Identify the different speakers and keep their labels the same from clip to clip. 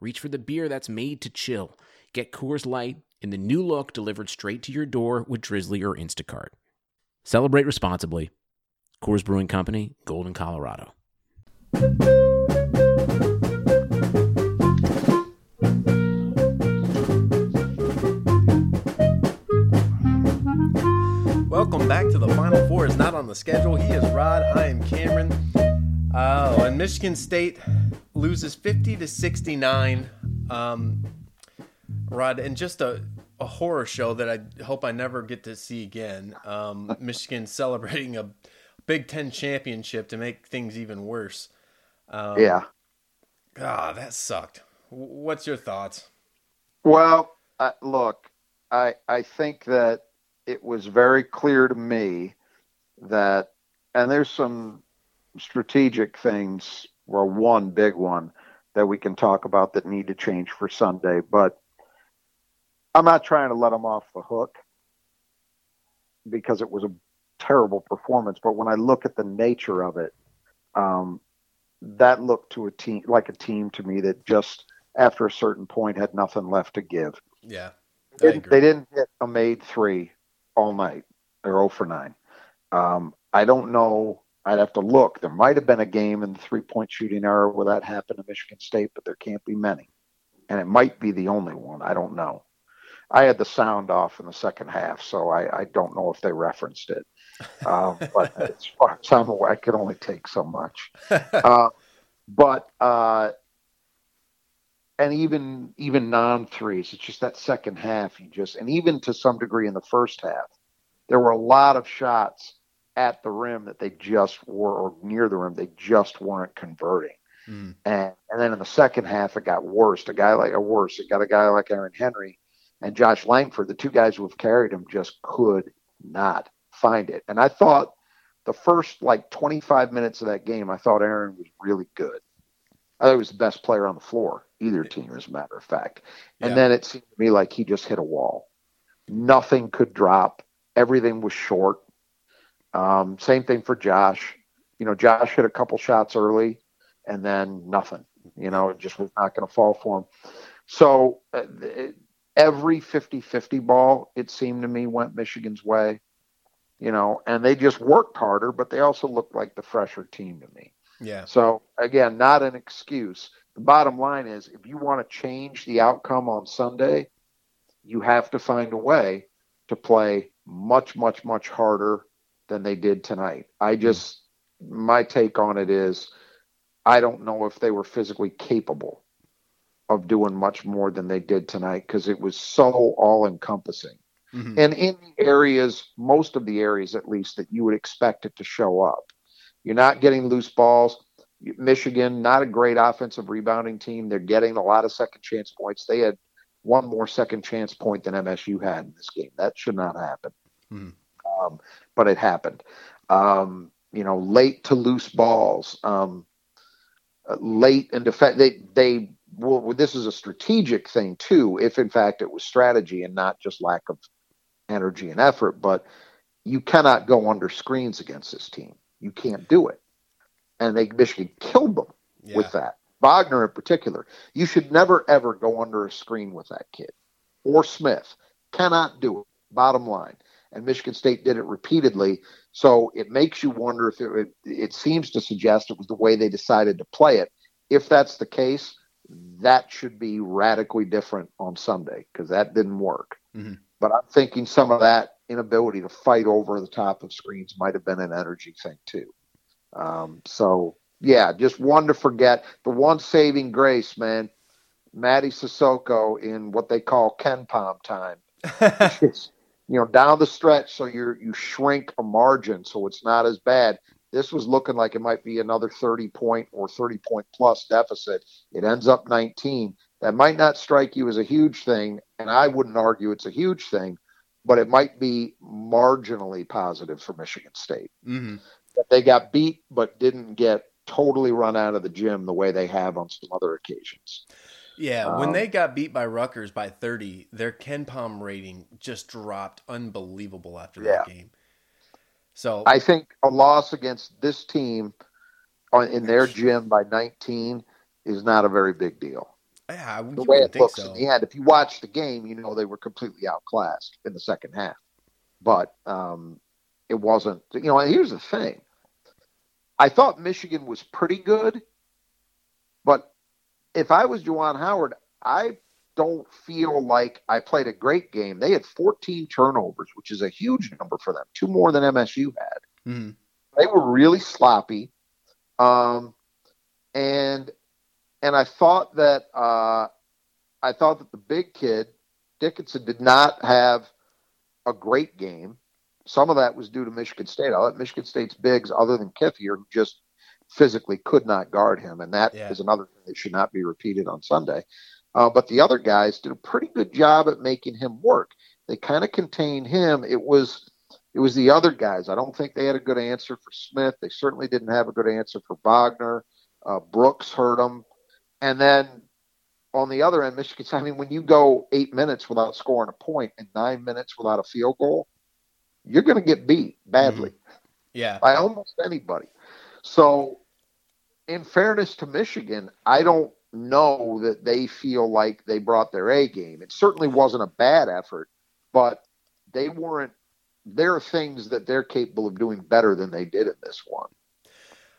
Speaker 1: reach for the beer that's made to chill. Get Coors Light in the new look delivered straight to your door with Drizzly or Instacart. Celebrate responsibly. Coors Brewing Company, Golden, Colorado.
Speaker 2: Welcome back to the Final Four. Is not on the schedule. He is Rod. I am Cameron. Uh, and Michigan State loses 50 to 69. Um, Rod, and just a, a horror show that I hope I never get to see again. Um, Michigan celebrating a Big Ten championship to make things even worse. Um,
Speaker 3: yeah.
Speaker 2: Ah, that sucked. What's your thoughts?
Speaker 3: Well, uh, look, I I think that it was very clear to me that, and there's some strategic things, were one big one that we can talk about that need to change for Sunday, but I'm not trying to let them off the hook because it was a terrible performance. But when I look at the nature of it, um, that looked to a team like a team to me that just after a certain point had nothing left to give.
Speaker 2: Yeah,
Speaker 3: they didn't, they didn't hit a made three all night. They're 0 for 9. Um, I don't know. I'd have to look. There might have been a game in the three point shooting era where that happened to Michigan State, but there can't be many. And it might be the only one. I don't know. I had the sound off in the second half, so I, I don't know if they referenced it. Um, but as far as I'm aware, I could only take so much. Uh, but uh, and even even non threes, it's just that second half. You just and even to some degree in the first half, there were a lot of shots at the rim that they just were or near the rim they just weren't converting. Mm. And and then in the second half it got worse. A guy like a worse. It got a guy like Aaron Henry and Josh Langford, the two guys who have carried him, just could not find it. And I thought the first like 25 minutes of that game, I thought Aaron was really good. I thought he was the best player on the floor, either team, as a matter of fact. And yeah. then it seemed to me like he just hit a wall. Nothing could drop. Everything was short. Um, same thing for Josh. You know, Josh hit a couple shots early, and then nothing. You know, it just was not going to fall for him. So uh, it, every 50-50 ball, it seemed to me, went Michigan's way. You know, and they just worked harder, but they also looked like the fresher team to me.
Speaker 2: Yeah.
Speaker 3: So again, not an excuse. The bottom line is if you want to change the outcome on Sunday, you have to find a way to play much, much, much harder than they did tonight. I hmm. just my take on it is I don't know if they were physically capable of doing much more than they did tonight because it was so all encompassing. Mm-hmm. And in the areas, most of the areas at least, that you would expect it to show up. You're not getting loose balls. Michigan, not a great offensive rebounding team. They're getting a lot of second chance points. They had one more second chance point than MSU had in this game. That should not happen. Mm. Um, but it happened. Um, you know, late to loose balls, um, uh, late in defense. They, they, well, this is a strategic thing too, if in fact it was strategy and not just lack of energy and effort. But you cannot go under screens against this team. You can't do it. And they Michigan killed them yeah. with that. Wagner in particular. You should never ever go under a screen with that kid. Or Smith. Cannot do it. Bottom line. And Michigan State did it repeatedly. So it makes you wonder if it, it, it seems to suggest it was the way they decided to play it. If that's the case, that should be radically different on Sunday because that didn't work.
Speaker 2: Mhm.
Speaker 3: But I'm thinking some of that inability to fight over the top of screens might have been an energy thing too. Um, so yeah, just one to forget. The one saving grace, man, Mady Sissoko in what they call KenPom time. You know, down the stretch, so you you shrink a margin, so it's not as bad. This was looking like it might be another 30 point or 30 point plus deficit. It ends up 19. That might not strike you as a huge thing, and I wouldn't argue it's a huge thing, but it might be marginally positive for Michigan State.
Speaker 2: hmm
Speaker 3: That they got beat, but didn't get totally run out of the gym the way they have on some other occasions.
Speaker 2: Yeah, when
Speaker 3: Um,
Speaker 2: they got beat by Rutgers by 30, their KenPom rating just dropped unbelievable after that game. So
Speaker 3: I think a loss against this team on, in their gym by 19 is not a very big deal.
Speaker 2: yeah, I
Speaker 3: The way it looks
Speaker 2: so.
Speaker 3: in the end, if you watch the game, you know they were completely outclassed in the second half. But um, it wasn't. You know, and here's the thing: I thought Michigan was pretty good, if I was Juwan Howard, I don't feel like I played a great game. They had 14 turnovers, which is a huge number for them, two more than MSU had
Speaker 2: Mhm.
Speaker 3: they were really sloppy um and and i thought that uh i thought that the big kid dickinson did not have a great game some of that was due to michigan state i thought michigan state's bigs other than kithier who just physically could not guard him and that is
Speaker 2: Yeah.
Speaker 3: another thing that should not be repeated on sunday uh, but the other guys did a pretty good job at making him work they kind of contained him it was it was the other guys. I don't think they had a good answer for Smith. They certainly didn't have a good answer for Wagner. Uh, Brooks hurt them. And then on the other end, Michigan, I mean, when you go eight minutes without scoring a point and nine minutes without a field goal, you're going to get beat badly
Speaker 2: Yeah.
Speaker 3: by almost anybody. So, in fairness to Michigan, I don't know that they feel like they brought their A game. It certainly wasn't a bad effort, but they weren't. There are things that they're capable of doing better than they did in this one.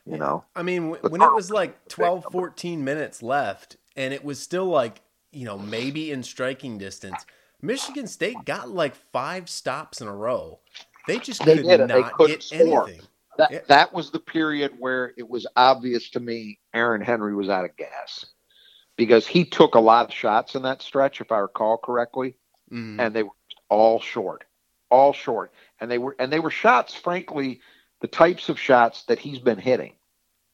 Speaker 3: You know,
Speaker 2: I mean, w-
Speaker 3: But
Speaker 2: when it was like
Speaker 3: big
Speaker 2: 12,
Speaker 3: number.
Speaker 2: 14 minutes left, and it was still like, you know, maybe in striking distance, Michigan State got like five stops in a row. They just
Speaker 3: They
Speaker 2: could
Speaker 3: did, they
Speaker 2: not
Speaker 3: couldn't
Speaker 2: get
Speaker 3: score.
Speaker 2: anything.
Speaker 3: That
Speaker 2: Yeah.
Speaker 3: that was the period where it was obvious to me Aaron Henry was out of gas because he took a lot of shots in that stretch, if I recall correctly.
Speaker 2: Mhm.
Speaker 3: and they were all short, all short, and they were and they were shots. Frankly, the types of shots that he's been hitting.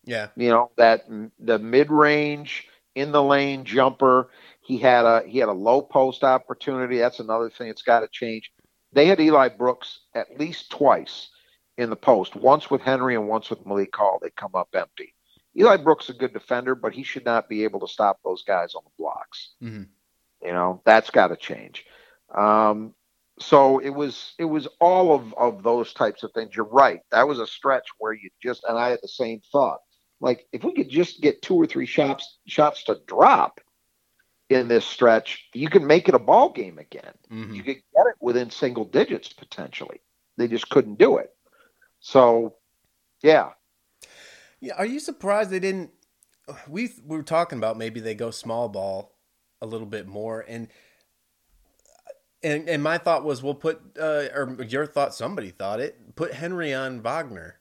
Speaker 2: Yeah.
Speaker 3: You know that the mid range in the lane jumper. He had a he had a low post opportunity. That's another thing that's got to change. They had Eli Brooks at least twice in the post. Once with Henry and once with Malik Hall. They come up empty. Eli Brooks is a good defender, but he should not be able to stop those guys on the blocks.
Speaker 2: Mhm.
Speaker 3: You know that's got to change. Um, so it was it was all of of those types of things. You're right. That was a stretch where you just and I had the same thought. Like if we could just get two or three shots shots to drop in this stretch, you can make it a ball game again.
Speaker 2: Mhm.
Speaker 3: You could get it within single digits potentially. They just couldn't do it. So yeah,
Speaker 2: Yeah, are you surprised they didn't? We we were talking about maybe they go small ball a little bit more, and and and my thought was we'll put uh, or your thought somebody thought it put Henry on Wagner,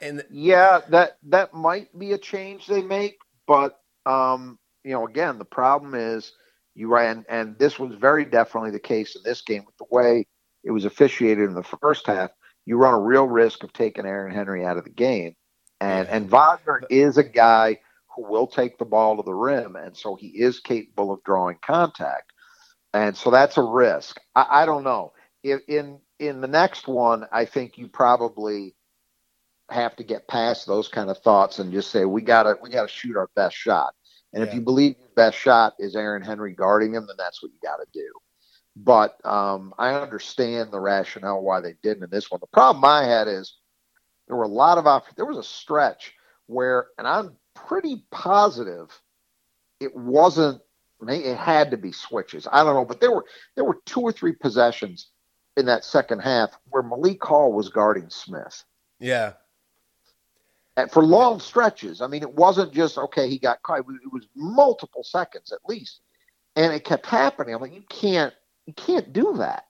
Speaker 2: and
Speaker 3: Yeah, that that might be a change they make, but um, you know, again, the problem is you ran, and this was very definitely the case in this game with the way it was officiated in the first half. You run a real risk of taking Aaron Henry out of the game, and and Wagner is a guy who will take the ball to the rim, and so he is capable of drawing contact, and so that's a risk. I, I don't know if in in the next one, I think you probably have to get past those kind of thoughts and just say we gotta we gotta shoot our best shot. And if you believe your best shot is Aaron Henry guarding him, then that's what you got to do. But um, I understand the rationale why they didn't in this one. The problem I had is there were a lot of. There was a stretch where, and I'm pretty positive it wasn't. It had to be switches. I don't know, but there were there were two or three possessions in that second half where Malik Hall was guarding Smith.
Speaker 2: yeah, And
Speaker 3: for long stretches. I mean, it wasn't just okay. He got caught. It was multiple seconds at least, and it kept happening. I'm like, you can't, you can't do that.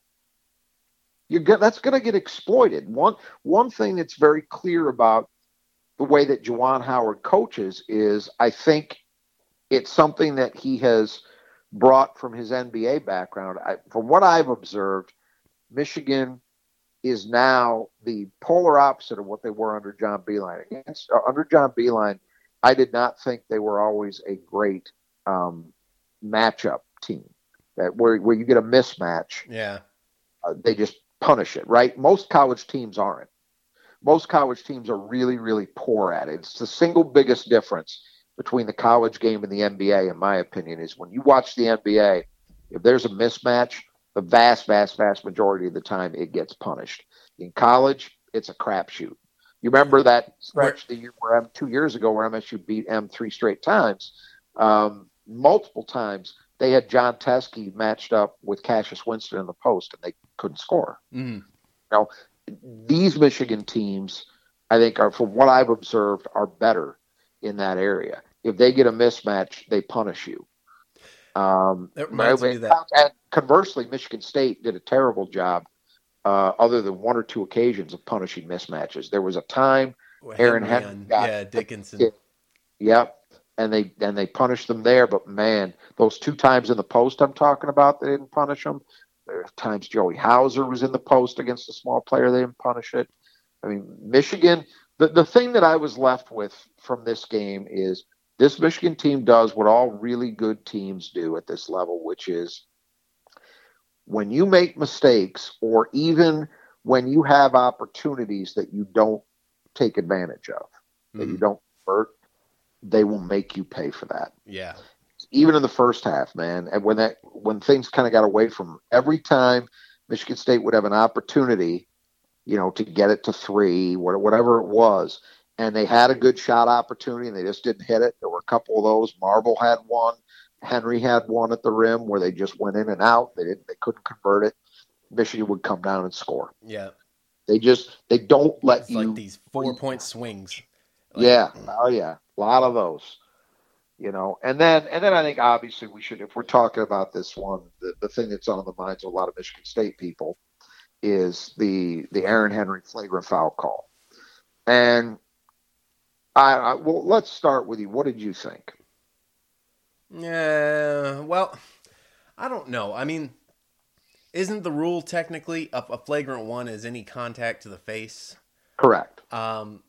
Speaker 3: You're go- that's going to get exploited. One one thing that's very clear about the way that Juwan Howard coaches is, I think it's something that he has brought from his NBA background. I, from what I've observed, Michigan is now the polar opposite of what they were under John Beilein. Against uh, under John Beilein, I did not think they were always a great um, matchup team. Where where you get a mismatch,
Speaker 2: yeah,
Speaker 3: uh, they just punish it. Right? Most college teams aren't. Most college teams are really really poor at it. It's the single biggest difference between the college game and the NBA, in my opinion, is when you watch the NBA, if there's a mismatch, the vast, vast, vast majority of the time it gets punished. In college, it's a crapshoot. You remember that stretch the year where M two years ago where MSU beat M three straight times, um, multiple times. They had Jon Teske matched up with Cassius Winston in the post, and they couldn't score.
Speaker 2: Mm.
Speaker 3: Now, these Michigan teams, I think, are from what I've observed, are better in that area. If they get a mismatch, they punish you. Um,
Speaker 2: That reminds me of that.
Speaker 3: and conversely, Michigan State did a terrible job, uh, other than one or two occasions of punishing mismatches. There was a time, Aaron
Speaker 2: Henry
Speaker 3: Henry
Speaker 2: on-
Speaker 3: got-
Speaker 2: yeah, Dickinson.
Speaker 3: Yeah. And they and they punished them there. But man, those two times in the post I'm talking about, they didn't punish them. There are times Joey Hauser was in the post against a small player, they didn't punish it. I mean, Michigan. The the thing that I was left with from this game is this Michigan team does what all really good teams do at this level, which is when you make mistakes or even when you have opportunities that you don't take advantage of, that you
Speaker 2: Mhm.
Speaker 3: don't convert, they will make you pay for that.
Speaker 2: Yeah.
Speaker 3: Even in the first half, man, and when that when things kind of got away from every time Michigan State would have an opportunity, you know, to get it to three, whatever it was, and they had a good shot opportunity and they just didn't hit it. There were a couple of those. Marble had one. Henry had one at the rim where they just went in and out. They didn't. They couldn't convert it. Michigan would come down and score.
Speaker 2: Yeah.
Speaker 3: They just they don't let
Speaker 2: It's
Speaker 3: you.
Speaker 2: like these four point swings. Like-
Speaker 3: yeah. Oh yeah. A lot of those. You know, and then and then I think obviously we should, if we're talking about this one, the, the thing that's on the minds of a lot of Michigan State people is the the Aaron Henry flagrant foul call. And I, I well, let's start with you. What did you think?
Speaker 2: Yeah. Well, I don't know. I mean, isn't the rule technically a, a flagrant one is any contact to the face?
Speaker 3: Correct.
Speaker 2: Um,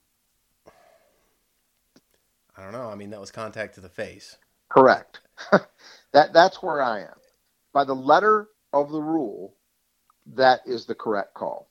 Speaker 2: I don't know. I mean, that was contact to the face.
Speaker 3: Correct. that that's where I am. By the letter of the rule, that is the correct call.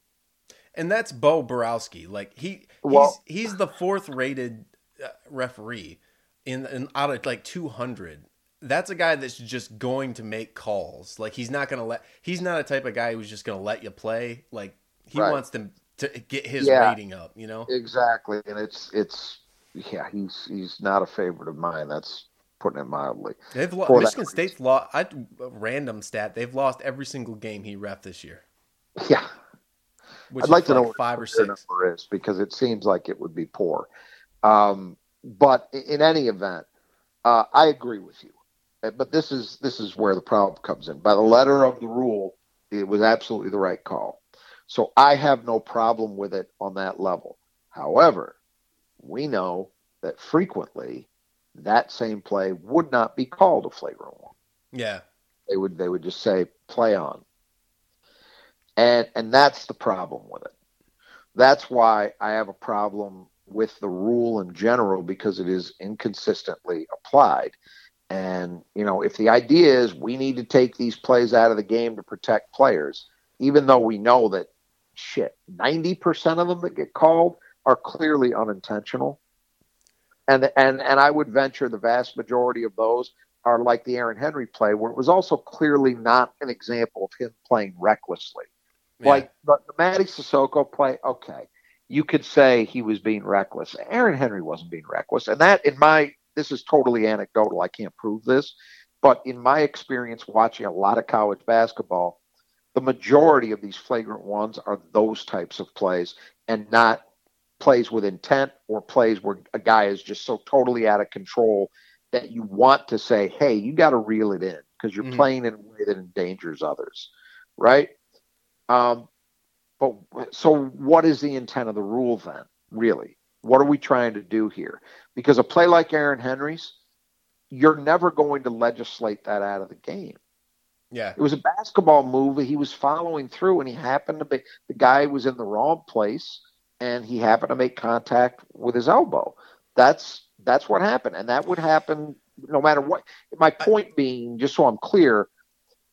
Speaker 2: And that's Bo Boroski. Like he,
Speaker 3: Well-
Speaker 2: he's he's the fourth rated uh, referee in, in out of like 200. That's a guy that's just going to make calls. Like he's not going to let. He's not a type of guy who's just going to let you play. Like he
Speaker 3: Right.
Speaker 2: wants them to get his
Speaker 3: Yeah.
Speaker 2: rating up. You know.
Speaker 3: Exactly, and it's it's yeah, he's he's not a favorite of mine. That's putting it mildly.
Speaker 2: They've lost.
Speaker 3: For
Speaker 2: Michigan State's lost. I random stat. They've lost every single game he ref this year.
Speaker 3: Yeah,
Speaker 2: Which
Speaker 3: I'd like to know
Speaker 2: like
Speaker 3: what
Speaker 2: five or six.
Speaker 3: number is because it seems like it would be poor. Um, but in any event, uh, I agree with you. Uh, But this is this is where the problem comes in. By the letter of the rule, it was absolutely the right call. So I have no problem with it on that level. However, we know that frequently that same play would not be called a flagrant one.
Speaker 2: Yeah.
Speaker 3: They would they would just say play on. And and that's the problem with it. That's why I have a problem with the rule in general because it is inconsistently applied. And you know, if the idea is we need to take these plays out of the game to protect players, even though we know that shit, 90% of them that get called are clearly unintentional. And and and I would venture the vast majority of those are like the Aaron Henry play, where it was also clearly not an example of him playing recklessly.
Speaker 2: Yeah.
Speaker 3: Like the, the Mady Sissoko play, okay, you could say he was being reckless. Aaron Henry wasn't being reckless, and that, in my, this is totally anecdotal. I can't prove this, but in my experience watching a lot of college basketball, the majority of these flagrant ones are those types of plays, and not plays with intent or plays where a guy is just so totally out of control that you want to say, hey, you got to reel it in because you're
Speaker 2: Mhm.
Speaker 3: playing in a way that endangers others, right? Um, but so, what is the intent of the rule then, really? What are we trying to do here? Because a play like Aaron Henry's, you're never going to legislate that out of the game.
Speaker 2: Yeah.
Speaker 3: It was a basketball move. He was following through, and he happened to be the guy was in the wrong place, and he happened to make contact with his elbow. That's that's what happened, and that would happen no matter what. My point being, just so I'm clear,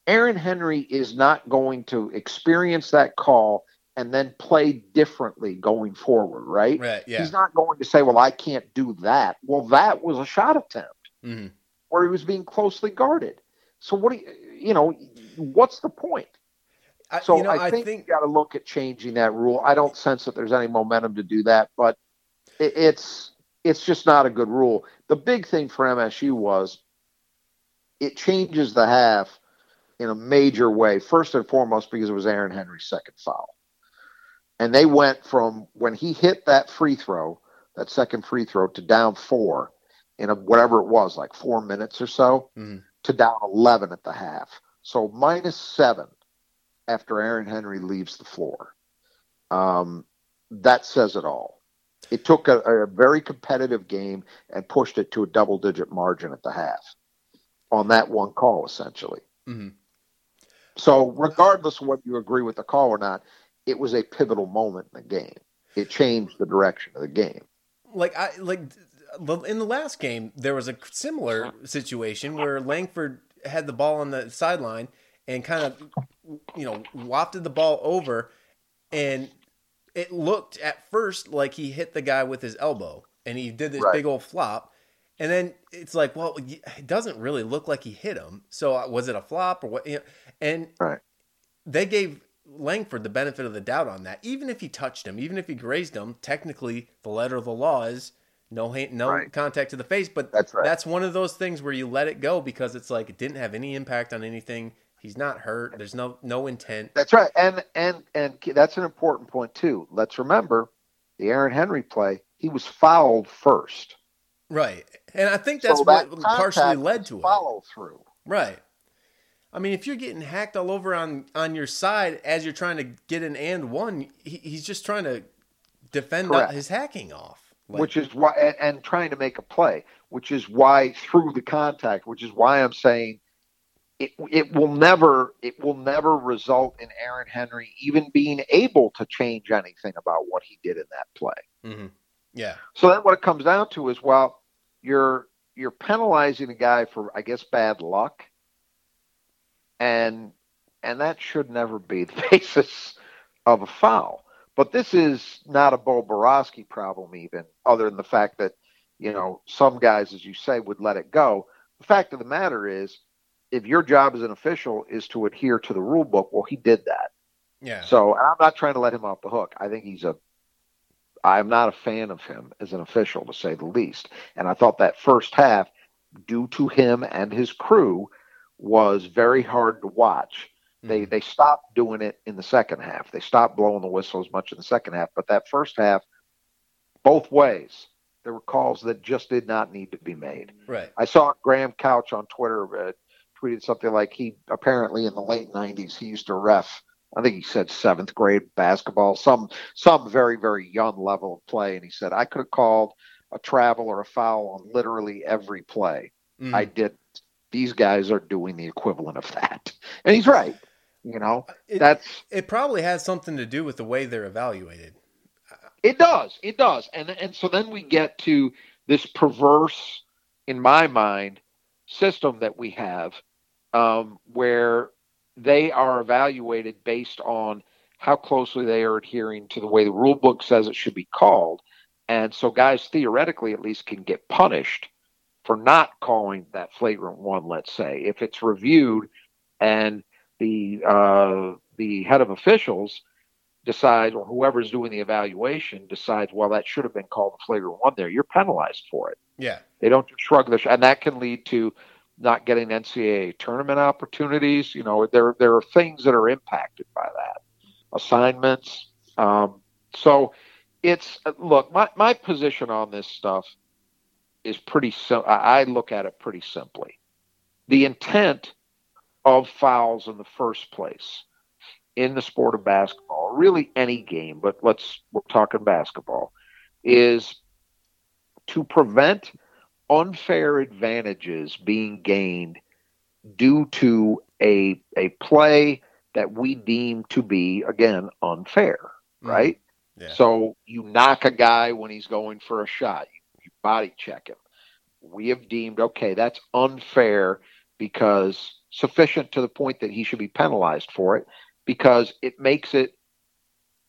Speaker 3: Aaron Henry is not going to experience that call and then play differently going forward, right?
Speaker 2: Right. Yeah.
Speaker 3: He's not going to say, "Well, I can't do that." Well, that was a shot attempt
Speaker 2: Mhm.
Speaker 3: where he was being closely guarded. So what do you, you know, what's the point?
Speaker 2: I,
Speaker 3: So
Speaker 2: you know,
Speaker 3: I, think,
Speaker 2: think
Speaker 3: you got to look at changing that rule. I don't sense that there's any momentum to do that, but it, it's it's just not a good rule. The big thing for MSU was it changes the half in a major way. First and foremost, because it was Aaron Henry's second foul, and they went from when he hit that free throw, that second free throw, to down four in a, whatever it was, like four minutes or so,
Speaker 2: Mhm.
Speaker 3: to down eleven at the half. So minus seven after Aaron Henry leaves the floor. Um, that says it all. It took a, a very competitive game and pushed it to a double digit margin at the half on that one call, essentially.
Speaker 2: Mhm.
Speaker 3: So, regardless of whether you agree with the call or not, it was a pivotal moment in the game. It changed the direction of the game.
Speaker 2: like I like in the last game there was a similar situation where Langford had the ball on the sideline and kind of you know wafted the ball over and it looked at first like he hit the guy with his elbow and he did this
Speaker 3: Right.
Speaker 2: big old flop and then it's like well it doesn't really look like he hit him so uh, was it a flop or what and
Speaker 3: Right.
Speaker 2: they gave Langford the benefit of the doubt on that. Even if he touched him, even if he grazed him, technically the letter of the law is no hand, no
Speaker 3: Right.
Speaker 2: contact to the face. But
Speaker 3: That's right.
Speaker 2: that's one of those things where you let it go because it's like it didn't have any impact on anything. He's not hurt. There's no no intent.
Speaker 3: That's right. And and and that's an important point too. Let's remember the Aaron Henry play, he was fouled first.
Speaker 2: Right. And I think that's
Speaker 3: so
Speaker 2: what
Speaker 3: that
Speaker 2: partially led to it.
Speaker 3: Follow through.
Speaker 2: Right. I mean, if you're getting hacked all over on on your side as you're trying to get an and one, he, he's just trying to defend his hacking off. Like,
Speaker 3: which is why and, and trying to make a play, which is why through the contact, which is why I'm saying it it will never it will never result in Aaron Henry even being able to change anything about what he did in that play.
Speaker 2: Mhm. yeah.
Speaker 3: So then what it comes down to is well, you're you're penalizing a guy for I guess bad luck. And and that should never be the basis of a foul. But this is not a Bo Boroski problem even, other than the fact that, you know, some guys, as you say, would let it go. The fact of the matter is, if your job as an official is to adhere to the rule book, well, he did that.
Speaker 2: Yeah.
Speaker 3: So I'm not trying to let him off the hook. I think he's a I'm not a fan of him as an official to say the least. And I thought that first half, due to him and his crew, was very hard to watch. They
Speaker 2: Mhm.
Speaker 3: they stopped doing it in the second half. They stopped blowing the whistle as much in the second half. But that first half, both ways, there were calls that just did not need to be made.
Speaker 2: right.
Speaker 3: I saw Graham Couch on Twitter uh, tweeted something like he apparently in the late '90s he used to ref. I think he said seventh grade basketball, some some very very young level of play, and he said I could have called a travel or a foul on literally every play.
Speaker 2: Mhm.
Speaker 3: I didn't. These guys are doing the equivalent of that, and he's right. You know,
Speaker 2: It-
Speaker 3: that's
Speaker 2: It probably has something to do with the way they're evaluated.
Speaker 3: It does. It does. And and so then we get to this perverse, in my mind, system that we have, um, where they are evaluated based on how closely they are adhering to the way the rule book says it should be called. And so guys theoretically at least can get punished for not calling that flagrant one, let's say. If it's reviewed and the uh, the head of officials decides, or whoever's doing the evaluation decides, well, that should have been called a flagrant one there, you're penalized for it.
Speaker 2: Yeah.
Speaker 3: They don't shrug their and that can lead to not getting NCAA tournament opportunities. You know, there there are things that are impacted by that, assignments. Um, so it's look my my position on this stuff is pretty simple. I look at it pretty simply. The intent of fouls in the first place in the sport of basketball, really any game, but let's we're talking basketball, is to prevent unfair advantages being gained due to a a play that we deem to be again unfair, mm-hmm. right? Yeah. So you knock a guy when he's going for a shot, you, you body check him. We have deemed okay, that's unfair because sufficient to the point that he should be penalized for it because it makes it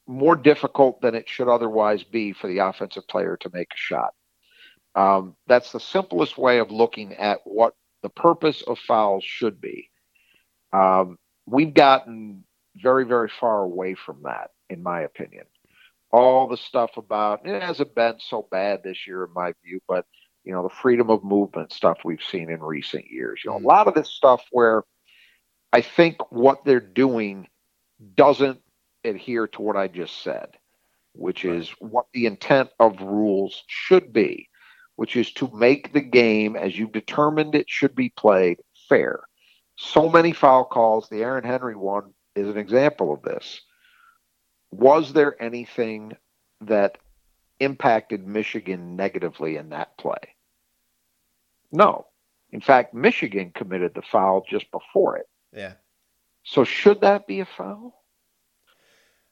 Speaker 3: more difficult than it should otherwise be for the offensive player to make a shot. Um, that's the simplest way of looking at what the purpose of fouls should be. Um, we've gotten very, very far away from that, in my opinion. All the stuff about it hasn't been so bad this year, in my view, but you know the freedom of movement stuff we've seen in recent years. You know, a lot of this stuff where I think what they're doing doesn't adhere to what I just said, which is what the intent of rules should be, which is to make the game as you've determined it should be played fair. So many foul calls, the Aaron Henry one is an example of this. Was there anything that impacted Michigan negatively in that play? No. In fact, Michigan committed the foul just before it.
Speaker 2: Yeah.
Speaker 3: So should that be a foul?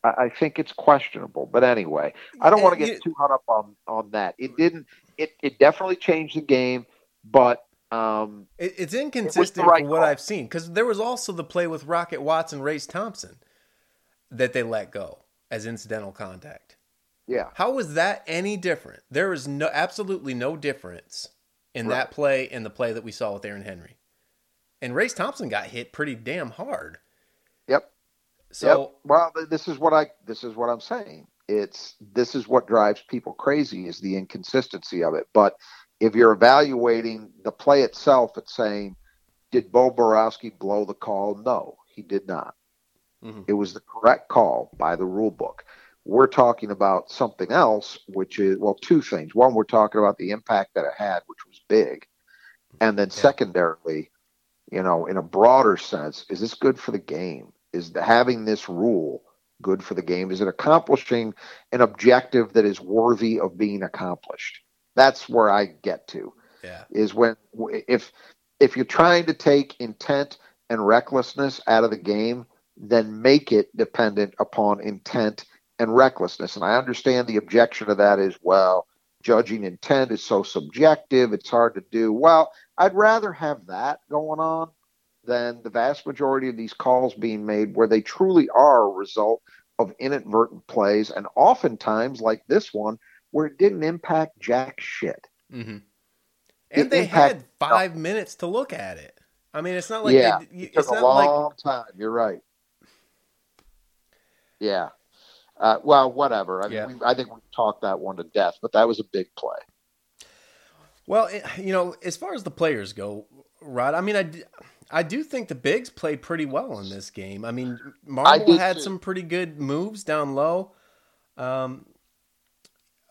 Speaker 3: I, I think it's questionable. But anyway, I don't want to get too hung up on on that. It didn't. It it definitely changed the game, but um,
Speaker 2: it, it's inconsistent it right from what call. I've seen because there was also the play with Rocket Watson, Race Thompson that they let go as incidental contact.
Speaker 3: Yeah.
Speaker 2: How was that any different? There is no absolutely no difference in right. that play and the play that we saw with Aaron Henry. And Race Thompson got hit pretty damn hard.
Speaker 3: Yep. So yep. well, this is what I this is what I'm saying. It's this is what drives people crazy is the inconsistency of it. But if you're evaluating the play itself, it's saying, did Bo Boroski blow the call? No, he did not. Mm-hmm. It was the correct call by the rule book. We're talking about something else, which is well, two things. One, we're talking about the impact that it had, which was big, and then yeah. secondarily, you know, in a broader sense, is this good for the game? Is the, having this rule good for the game? Is it accomplishing an objective that is worthy of being accomplished? That's where I get to.
Speaker 2: Yeah.
Speaker 3: Is when if if you're trying to take intent and recklessness out of the game, then make it dependent upon intent and recklessness. And I understand the objection to that is well, judging intent is so subjective, it's hard to do. Well, I'd rather have that going on than the vast majority of these calls being made where they truly are a result of inadvertent plays and oftentimes like this one where it didn't impact jack shit.
Speaker 2: Mm-hmm. And it they had five minutes to look at it. I mean, it's not like
Speaker 3: yeah,
Speaker 2: they,
Speaker 3: it took a long like... time. You're right. Yeah, uh, well, whatever. I mean, yeah. we, I think we talked that one to death, but that was a big play.
Speaker 2: Well, you know, as far as the players go, Rod, I mean, I, I do think the bigs played pretty well in this game. I mean, Marble had too. some pretty good moves down low. Um,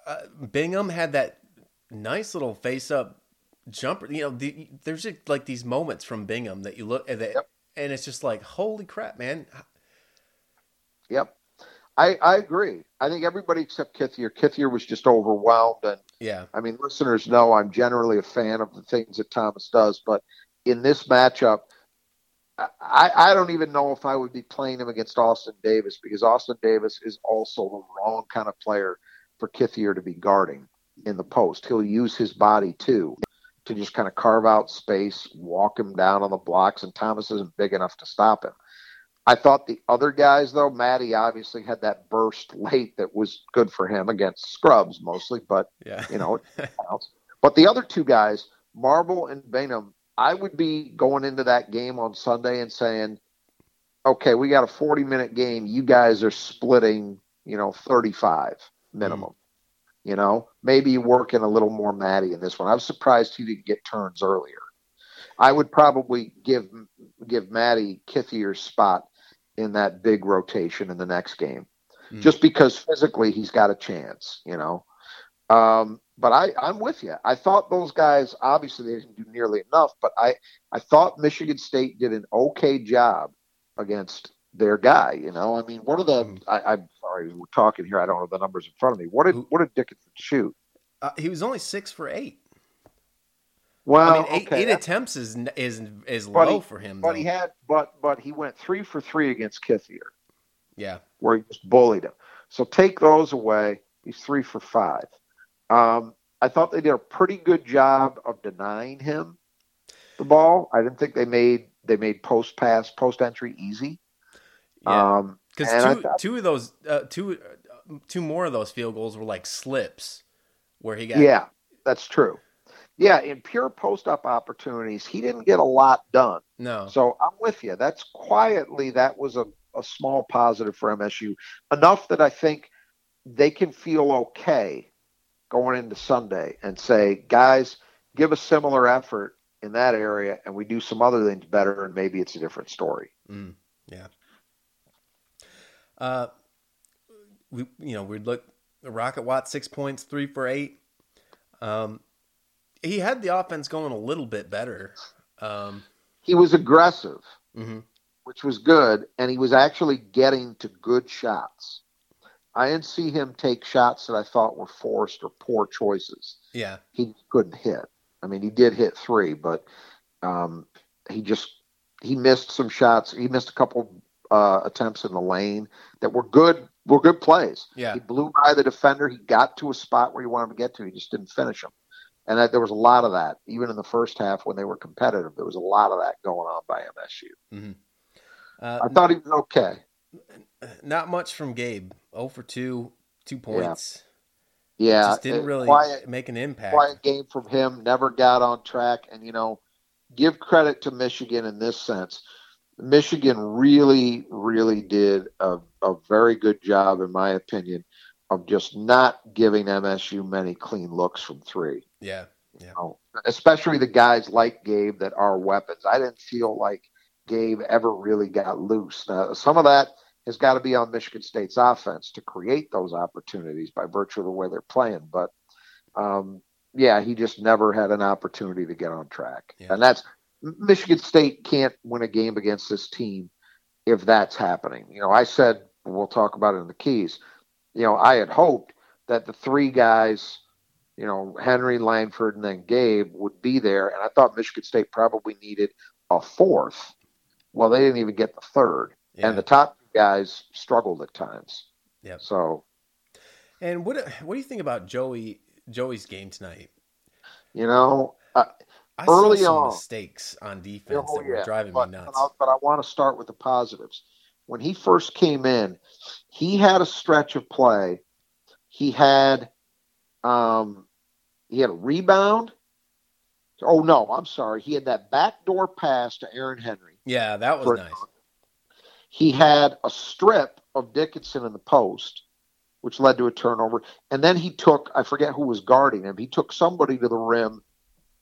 Speaker 2: uh, Bingham had that nice little face up jumper. You know, the, there's just like these moments from Bingham that you look at, that, yep. and it's just like, holy crap, man.
Speaker 3: Yep. I, I agree. I think everybody except Kithier. Kithier was just overwhelmed, and
Speaker 2: yeah,
Speaker 3: I mean, listeners know I'm generally a fan of the things that Thomas does, but in this matchup, I, I don't even know if I would be playing him against Austin Davis because Austin Davis is also the wrong kind of player for Kithier to be guarding in the post. He'll use his body too to just kind of carve out space, walk him down on the blocks, and Thomas isn't big enough to stop him. I thought the other guys, though, Mady obviously had that burst late that was good for him against scrubs mostly, but
Speaker 2: yeah.
Speaker 3: you know, but the other two guys, Marble and Bingham, I would be going into that game on Sunday and saying, okay, we got a 40 minute game. You guys are splitting, you know, 35 minimum. Mm. You know, maybe working a little more Mady in this one. I was surprised he didn't get turns earlier. I would probably give give Mady Kithier's spot in that big rotation in the next game. mm. just because physically he's got a chance, you know. Um, but I, I'm with you. I thought those guys obviously they didn't do nearly enough, but I, I thought Michigan State did an okay job against their guy. You know, I mean, what are the? Mm. I, am sorry, we're talking here. I don't have the numbers in front of me. What did what did Dickinson shoot?
Speaker 2: Uh, he was only six for eight.
Speaker 3: Well,
Speaker 2: I mean, eight, okay. eight attempts is is is low
Speaker 3: he,
Speaker 2: for him.
Speaker 3: But
Speaker 2: though.
Speaker 3: he had, but but he went three for three against Kithier.
Speaker 2: Yeah,
Speaker 3: where he just bullied him. So take those away. He's three for five. Um, I thought they did a pretty good job of denying him the ball. I didn't think they made they made post pass post entry easy.
Speaker 2: Yeah, because um, two thought, two of those uh, two uh, two more of those field goals were like slips where he got.
Speaker 3: Yeah, that's true. Yeah, in pure post up opportunities, he didn't get a lot done.
Speaker 2: No.
Speaker 3: So I'm with you. That's quietly that was a, a small positive for MSU. Enough that I think they can feel okay going into Sunday and say, guys, give a similar effort in that area and we do some other things better and maybe it's a different story.
Speaker 2: Mm, yeah. Uh, we, you know, we'd look, Rocket Watts, six points, three for eight. Um, he had the offense going a little bit better. Um,
Speaker 3: he was aggressive,
Speaker 2: mm-hmm.
Speaker 3: which was good, and he was actually getting to good shots. I didn't see him take shots that I thought were forced or poor choices.
Speaker 2: Yeah.
Speaker 3: He couldn't hit. I mean, he did hit three, but um, he just he missed some shots. He missed a couple uh, attempts in the lane that were good were good plays.
Speaker 2: Yeah.
Speaker 3: He blew by the defender. He got to a spot where he wanted to get to. He just didn't finish them. And that, there was a lot of that, even in the first half when they were competitive. There was a lot of that going on by MSU.
Speaker 2: Mm-hmm. Uh,
Speaker 3: I thought he was okay.
Speaker 2: Not much from Gabe. 0 for 2, two points.
Speaker 3: Yeah, yeah
Speaker 2: just didn't uh, really quiet, make an impact.
Speaker 3: Quiet game from him. Never got on track. And you know, give credit to Michigan in this sense. Michigan really, really did a, a very good job, in my opinion, of just not giving MSU many clean looks from three.
Speaker 2: Yeah. Yeah.
Speaker 3: You know, especially the guys like Gabe that are weapons. I didn't feel like Gabe ever really got loose. Now, some of that has got to be on Michigan State's offense to create those opportunities by virtue of the way they're playing. But um, yeah, he just never had an opportunity to get on track. Yeah. And that's Michigan State can't win a game against this team if that's happening. You know, I said we'll talk about it in the keys. You know, I had hoped that the three guys, you know, Henry, Langford, and then Gabe would be there, and I thought Michigan State probably needed a fourth. Well, they didn't even get the third, yeah. and the top guys struggled at times.
Speaker 2: Yeah.
Speaker 3: So.
Speaker 2: And what what do you think about Joey Joey's game tonight?
Speaker 3: You know, uh,
Speaker 2: I
Speaker 3: early
Speaker 2: saw some
Speaker 3: on
Speaker 2: mistakes on defense
Speaker 3: oh,
Speaker 2: that were
Speaker 3: yeah,
Speaker 2: driving
Speaker 3: but,
Speaker 2: me nuts.
Speaker 3: But I, but I want to start with the positives. When he first came in, he had a stretch of play. He had, um, he had a rebound. Oh no, I'm sorry. He had that backdoor pass to Aaron Henry.
Speaker 2: Yeah, that was nice.
Speaker 3: He had a strip of Dickinson in the post, which led to a turnover. And then he took, I forget who was guarding him, he took somebody to the rim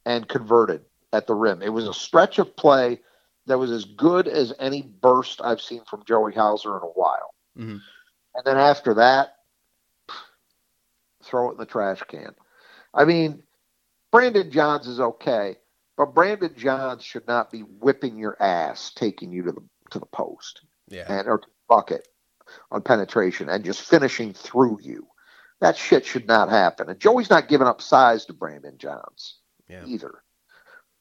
Speaker 3: and converted at the rim. It was a stretch of play that was as good as any burst I've seen from Joey Hauser in a while.
Speaker 2: Mm-hmm.
Speaker 3: And then after that, throw it in the trash can. I mean, Brandon Johns is okay, but Brandon Johns should not be whipping your ass, taking you to the to the post,
Speaker 2: yeah,
Speaker 3: and or bucket on penetration and just finishing through you. That shit should not happen. And Joey's not giving up size to Brandon Johns
Speaker 2: yeah.
Speaker 3: either.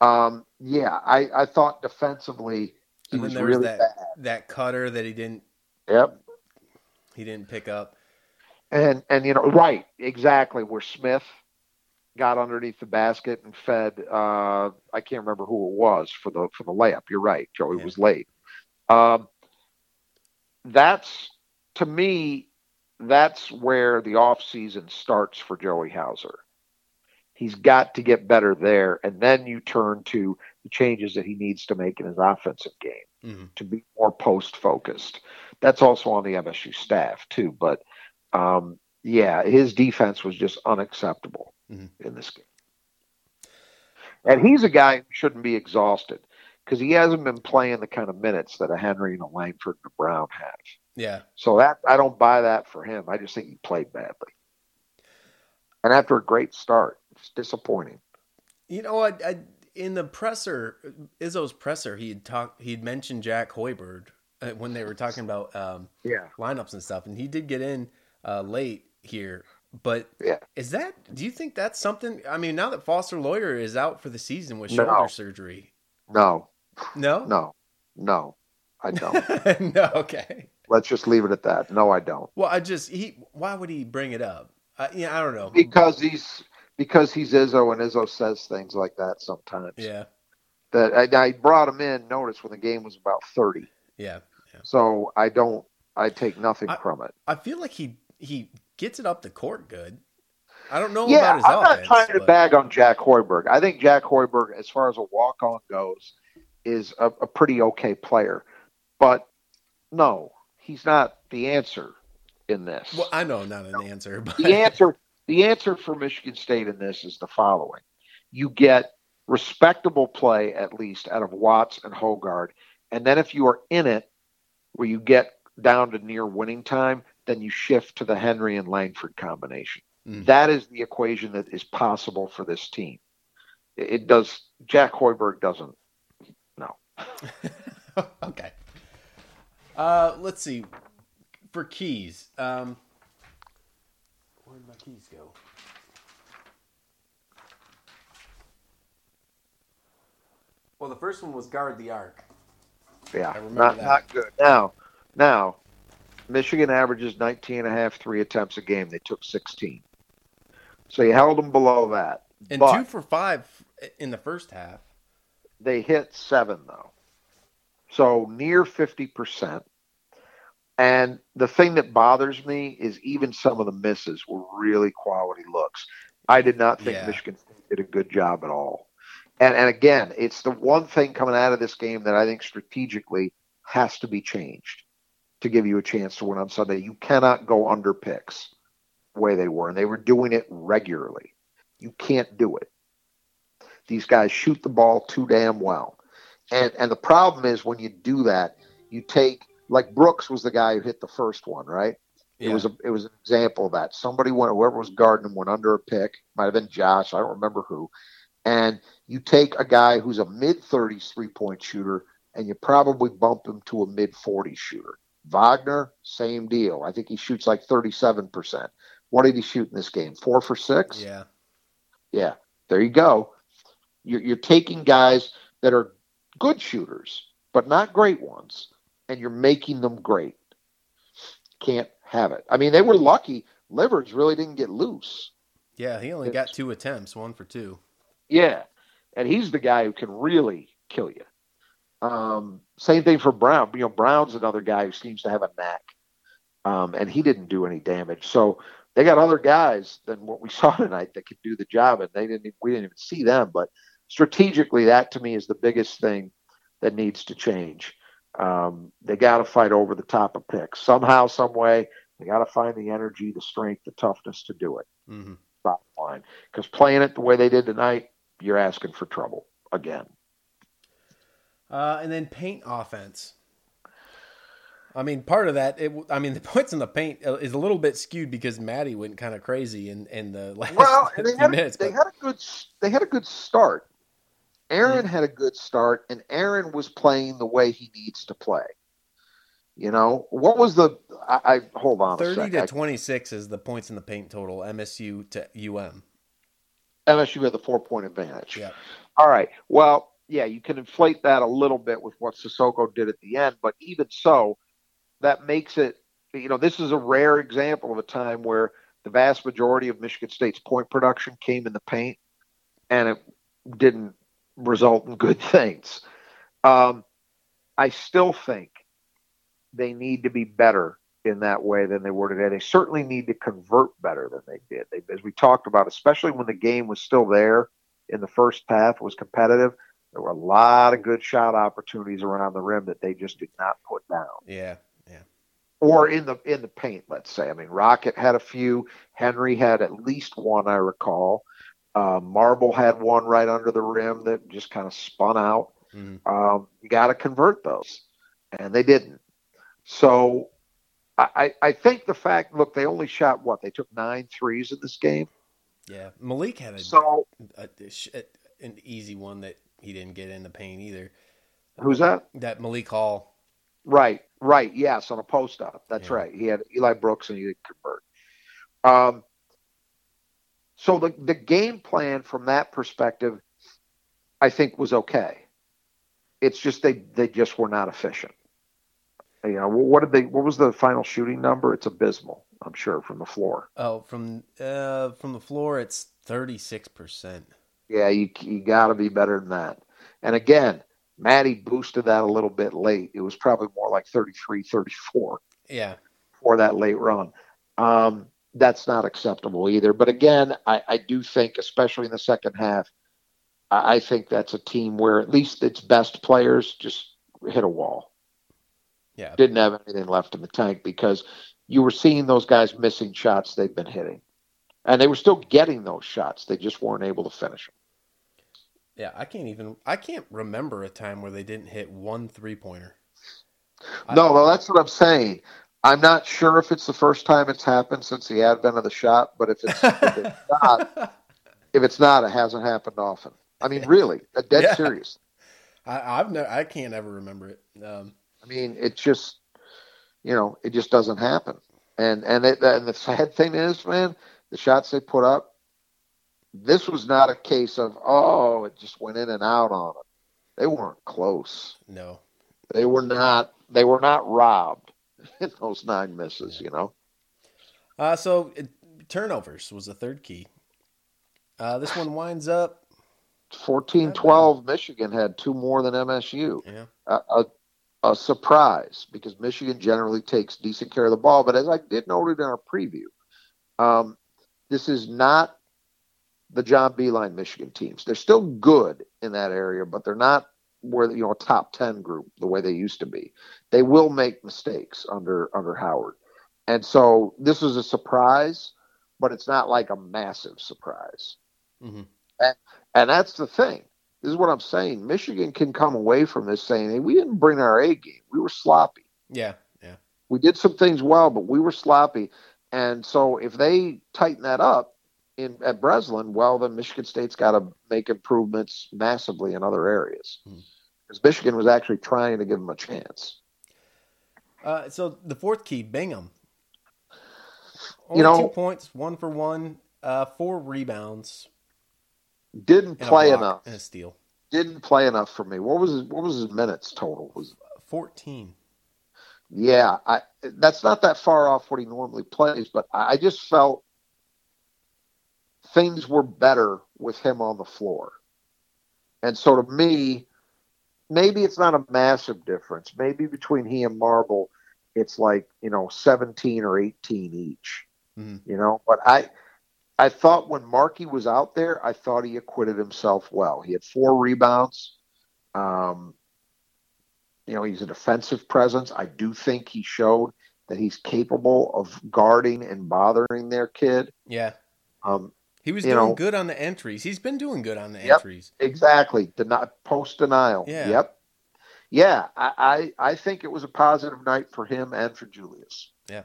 Speaker 3: Um, yeah, I, I thought defensively he
Speaker 2: and
Speaker 3: was
Speaker 2: there
Speaker 3: really
Speaker 2: was that,
Speaker 3: bad.
Speaker 2: That cutter that he didn't.
Speaker 3: Yep.
Speaker 2: He didn't pick up.
Speaker 3: And and you know right exactly where Smith got underneath the basket and fed. Uh, I can't remember who it was for the for the layup. You're right, Joey yeah. was late. Um, that's to me, that's where the off season starts for Joey Hauser. He's got to get better there, and then you turn to the changes that he needs to make in his offensive game
Speaker 2: mm-hmm.
Speaker 3: to be more post focused. That's also on the MSU staff too, but um, yeah, his defense was just unacceptable
Speaker 2: mm-hmm.
Speaker 3: in this game. And he's a guy who shouldn't be exhausted because he hasn't been playing the kind of minutes that a Henry and a Langford and a Brown have.
Speaker 2: Yeah.
Speaker 3: So that I don't buy that for him. I just think he played badly. And after a great start, it's disappointing.
Speaker 2: You know, I, I in the presser, Izzo's presser, he had talked, he'd mentioned Jack Hoiberg uh, when they were talking about um,
Speaker 3: Yeah.
Speaker 2: lineups and stuff, and he did get in uh, late here. But
Speaker 3: Yeah.
Speaker 2: is that? Do you think that's something? I mean, now that Foster Loyer is out for the season with
Speaker 3: No.
Speaker 2: shoulder surgery,
Speaker 3: No,
Speaker 2: no,
Speaker 3: no, no, I don't.
Speaker 2: no. Okay.
Speaker 3: Let's just leave it at that. No, I don't.
Speaker 2: Well, I just he. Why would he bring it up? Uh, yeah, I don't know.
Speaker 3: Because he's because he's Izzo and Izzo says things like that sometimes.
Speaker 2: Yeah,
Speaker 3: That I, I brought him in. Notice when the game was about thirty.
Speaker 2: yeah, yeah.
Speaker 3: So I don't. I take nothing
Speaker 2: I-
Speaker 3: from it.
Speaker 2: I feel like he he gets it up the court good. I don't know
Speaker 3: Yeah,
Speaker 2: about his
Speaker 3: I'm not
Speaker 2: offense.
Speaker 3: trying to bag on Jack Hoiberg. I think Jack Hoiberg, as far as a walk on goes, is a, a pretty okay player. But no, he's not the answer in this.
Speaker 2: Well, I know not an answer, but
Speaker 3: the answer the answer for Michigan State in this is the following. You get respectable play at least out of Watts and Hoggard. And then if you are in it where you get down to near winning time, then you shift to the Henry and Langford combination.
Speaker 2: Mm.
Speaker 3: That is the equation that is possible for this team. It does Jack Hoiberg doesn't no.
Speaker 2: okay. Uh, let's see. For keys, um, where did my keys go? Well, the first one was guard the arc.
Speaker 3: Yeah,
Speaker 2: I remember
Speaker 3: not
Speaker 2: that.
Speaker 3: not good. Now, now, Michigan averages 19 and a half three attempts a game. They took 16. So you held them below that.
Speaker 2: And
Speaker 3: but
Speaker 2: two for five in the first half.
Speaker 3: they hit seven though. So near 50%. And the thing that bothers me is even some of the misses were really quality looks. I did not think
Speaker 2: Yeah.
Speaker 3: Michigan State did a good job at all. And and again, it's the one thing coming out of this game that I think strategically has to be changed to give you a chance to win on Sunday. You cannot go under picks the way they were, and they were doing it regularly. You can't do it. These guys shoot the ball too damn well. And and the problem is when you do that, you take like Brooks was the guy who hit the first one, right? It was a it was an example of that. Somebody went whoever was guarding him went under a pick. Might have been Josh. I don't remember who. And you take a guy who's a mid thirties three point shooter and you probably bump him to a mid forties shooter. Wagner, same deal. I think he shoots like thirty seven percent. What did he shoot in this game? Four for six?
Speaker 2: yeah.
Speaker 3: Yeah, there you go. You're, you're taking guys that are good shooters, but not great ones, and you're making them great. Can't have it. I mean, they were lucky. Livers really didn't get loose.
Speaker 2: Yeah, he only got two attempts, one for two.
Speaker 3: Yeah, and he's the guy who can really kill you. Um, same thing for Brown. You know, Brown's another guy who seems to have a knack, um, and he didn't do any damage. So they got other guys than what we saw tonight that could do the job, and they didn't. We didn't even see them. But strategically, that to me is the biggest thing that needs to change. Um, they got to fight over the top of picks somehow, some way. They got to find the energy, the strength, the toughness to do it.
Speaker 2: hmm
Speaker 3: Bottom line, because playing it the way they did tonight, you're asking for trouble again.
Speaker 2: Uh, and then paint offense. I mean, part of that, it, I mean, the points in the paint uh, is a little bit skewed because Mady went kind of crazy in, in the last
Speaker 3: Well, they had,
Speaker 2: minutes.
Speaker 3: they
Speaker 2: but-
Speaker 3: had a good they had a good start. Aaron had a good start, and Aaron was playing the way he needs to play. You know what was the? I, I hold on a
Speaker 2: 30
Speaker 3: second.
Speaker 2: to 26 is the points in the paint total, MSU to UM.
Speaker 3: MSU had the four point advantage.
Speaker 2: Yeah.
Speaker 3: All right. Well, yeah, you can inflate that a little bit with what Sissoko did at the end, but even so, that makes it. You know, this is a rare example of a time where the vast majority of Michigan State's point production came in the paint, and it didn't result in good things. Um, I still think they need to be better in that way than they were today. They certainly need to convert better than they did. They, as we talked about, especially when the game was still there in the first half, was competitive. There were a lot of good shot opportunities around the rim that they just did not put down,
Speaker 2: Yeah. Yeah.
Speaker 3: or in the in the paint. Let's say. I mean, Rocket had a few. Henry had at least one, I recall. Uh, Marble had one right under the rim that just kind of spun out
Speaker 2: Mhm.
Speaker 3: um, you got to convert those, and they didn't. So I, I think the fact, look, they only shot what? They took nine threes in this game.
Speaker 2: Yeah, Malik had a,
Speaker 3: So
Speaker 2: a, a an easy one that he didn't get in the paint either.
Speaker 3: who's that?
Speaker 2: That Malik Hall.
Speaker 3: Right, right. Yes, on a post up. That's
Speaker 2: Yeah.
Speaker 3: right. He had Eli Brooks and he didn't convert. Um, so the the game plan from that perspective, I think, was okay. It's just they they just were not efficient. You know, what did they? What was the final shooting number? It's abysmal. I'm sure from the floor.
Speaker 2: Oh, from uh from the floor, it's thirty six percent.
Speaker 3: Yeah, you you got to be better than that. And again, Mady boosted that a little bit late. It was probably more like 33, 34
Speaker 2: Yeah,
Speaker 3: for that late run. Um, that's not acceptable either. But again, I, I do think, especially in the second half, I, I think that's a team where at least its best players just hit a wall.
Speaker 2: yeah,
Speaker 3: Didn't have anything left in the tank because you were seeing those guys missing shots they've been hitting. And they were still getting those shots. They just weren't able to finish them.
Speaker 2: yeah. I can't even. I can't remember a time where they didn't hit one three pointer.
Speaker 3: No, well, that's what I'm saying. I'm not sure if it's the first time it's happened since the advent of the shot, but if it's, if it's not, if it's not, it hasn't happened often. I mean, really, a dead
Speaker 2: Yeah.
Speaker 3: serious.
Speaker 2: I, I've never. I can't ever remember it. Um,
Speaker 3: I mean, it just, you know, it just doesn't happen. And and it, and the sad thing is, man, the shots they put up, this was not a case of oh, it just went in and out on them. They weren't close.
Speaker 2: no.
Speaker 3: They were not. They were not robbed those nine misses. You know.
Speaker 2: Uh, so it, turnovers was the third key. Uh, this one winds up.
Speaker 3: 14 12 Michigan had two more than MSU.
Speaker 2: Yeah.
Speaker 3: A, a, a surprise because Michigan generally takes decent care of the ball. But as I did note it in our preview, um, this is not the John Beilein Michigan teams. They're still good in that area, but they're not where you know a top 10 group the way they used to be. They will make mistakes under under Howard. And so this is a surprise, but it's not like a massive surprise.
Speaker 2: Mhm.
Speaker 3: And that's the thing. This is what I'm saying. Michigan can come away from this saying, hey, we didn't bring our A game. We were sloppy.
Speaker 2: Yeah. Yeah.
Speaker 3: We did some things well, but we were sloppy. And so if they tighten that up in at Breslin, well, then Michigan State's got to make improvements massively in other areas.
Speaker 2: Hmm.
Speaker 3: Because Michigan was actually trying to give him a chance.
Speaker 2: Uh, so the fourth key, Bingham. Only
Speaker 3: You know-
Speaker 2: two points, one for one, uh, four rebounds,
Speaker 3: Didn't play enough.
Speaker 2: and a steal.
Speaker 3: Didn't play enough for me. What was his, what was his minutes total? Was
Speaker 2: Fourteen.
Speaker 3: Yeah, I, that's not that far off what he normally plays, but I I just felt things were better with him on the floor. And so to me, maybe it's not a massive difference. Maybe between he and Marble, it's like, you know, 17 or 18 each,
Speaker 2: Mhm.
Speaker 3: you know, but I, I thought when Markey was out there, I thought he acquitted himself well. He had four rebounds. Um, you know, he's a defensive presence. I do think he showed that he's capable of guarding and bothering their kid.
Speaker 2: Yeah.
Speaker 3: Um,
Speaker 2: He was doing
Speaker 3: know-
Speaker 2: good on the entries. He's been doing good on the
Speaker 3: Yep.
Speaker 2: entries.
Speaker 3: exactly. Deni- post denial.
Speaker 2: Yeah.
Speaker 3: Yep. Yeah, I, I, I think it was a positive night for him and for Julius. Yeah.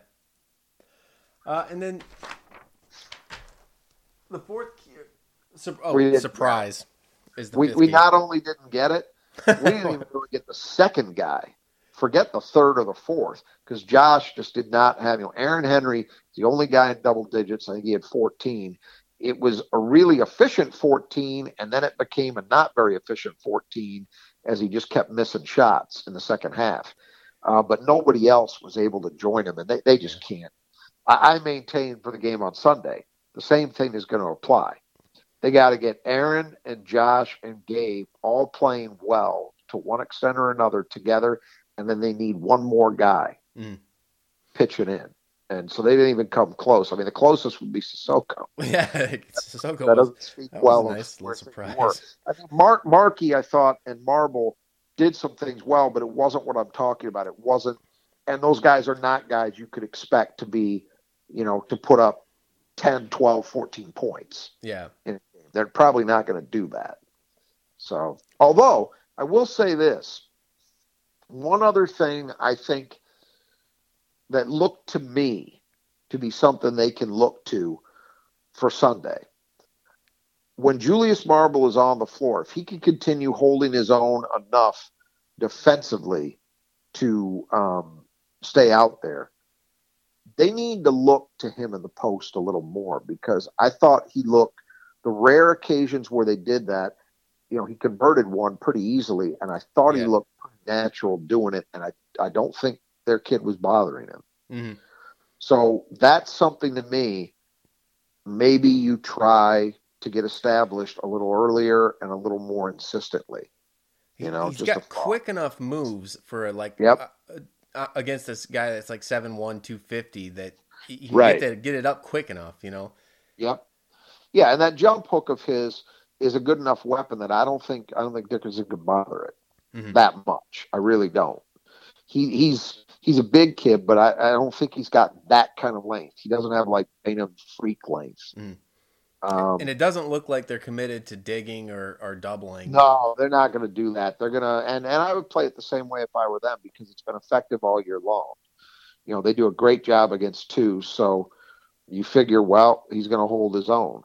Speaker 2: Uh, and then the fourth key. Sur- oh,
Speaker 3: We
Speaker 2: surprise is the
Speaker 3: We, we not only didn't get it, we didn't even really get the second guy. Forget the third or the fourth, because Josh just did not have. You know, Aaron Henry, is the only guy in double digits. I think he had 14. It was a really efficient 14, and then it became a not very efficient 14 as he just kept missing shots in the second half. Uh, but nobody else was able to join him, and they, they just can't. I, I maintain for the game on Sunday, the same thing is going to apply. They got to get Aaron and Josh and Gabe all playing well to one extent or another together, and then they need one more guy
Speaker 2: Mm.
Speaker 3: pitching in. And so they didn't even come close. I mean, the closest would be Sissoko.
Speaker 2: Yeah, so
Speaker 3: That doesn't speak
Speaker 2: That
Speaker 3: well
Speaker 2: was a nice little surprise.
Speaker 3: I think Mark Markey, I thought, and Marble did some things well, but it wasn't what I'm talking about. It wasn't, and those guys are not guys you could expect to be, you know, to put up 10, 12, 14 points.
Speaker 2: Yeah.
Speaker 3: They're probably not going to do that. So, although I will say this, one other thing I think that look to me to be something they can look to for Sunday. When Julius Marble is on the floor, if he can continue holding his own enough defensively to um, stay out there, they need to look to him in the post a little more because I thought he looked the rare occasions where they did that, you know, he converted one pretty easily, and I thought
Speaker 2: Yeah.
Speaker 3: he looked natural doing it, and I I don't think their kid was bothering him.
Speaker 2: hmm
Speaker 3: So that's something to me. Maybe you try to get established a little earlier and a little more insistently. You know,
Speaker 2: he's
Speaker 3: just
Speaker 2: got quick enough moves for like
Speaker 3: Yep.
Speaker 2: uh, uh, against this guy that's like seven one two fifty that he, he
Speaker 3: Right.
Speaker 2: get, that, get it up quick enough. You know.
Speaker 3: Yep. Yeah, and that jump hook of his is a good enough weapon that I don't think I don't think Dickinson could bother it
Speaker 2: Mhm.
Speaker 3: that much. I really don't. He he's he's a big kid, but I, I don't think he's got that kind of length. He doesn't have like Bynum freak length.
Speaker 2: Mhm.
Speaker 3: Um,
Speaker 2: and it doesn't look like they're committed to digging or, or doubling.
Speaker 3: No, they're not going to do that. They're going to, and, and I would play it the same way if I were them because it's been effective all year long. You know, they do a great job against two. So you figure, well, he's going to hold his own.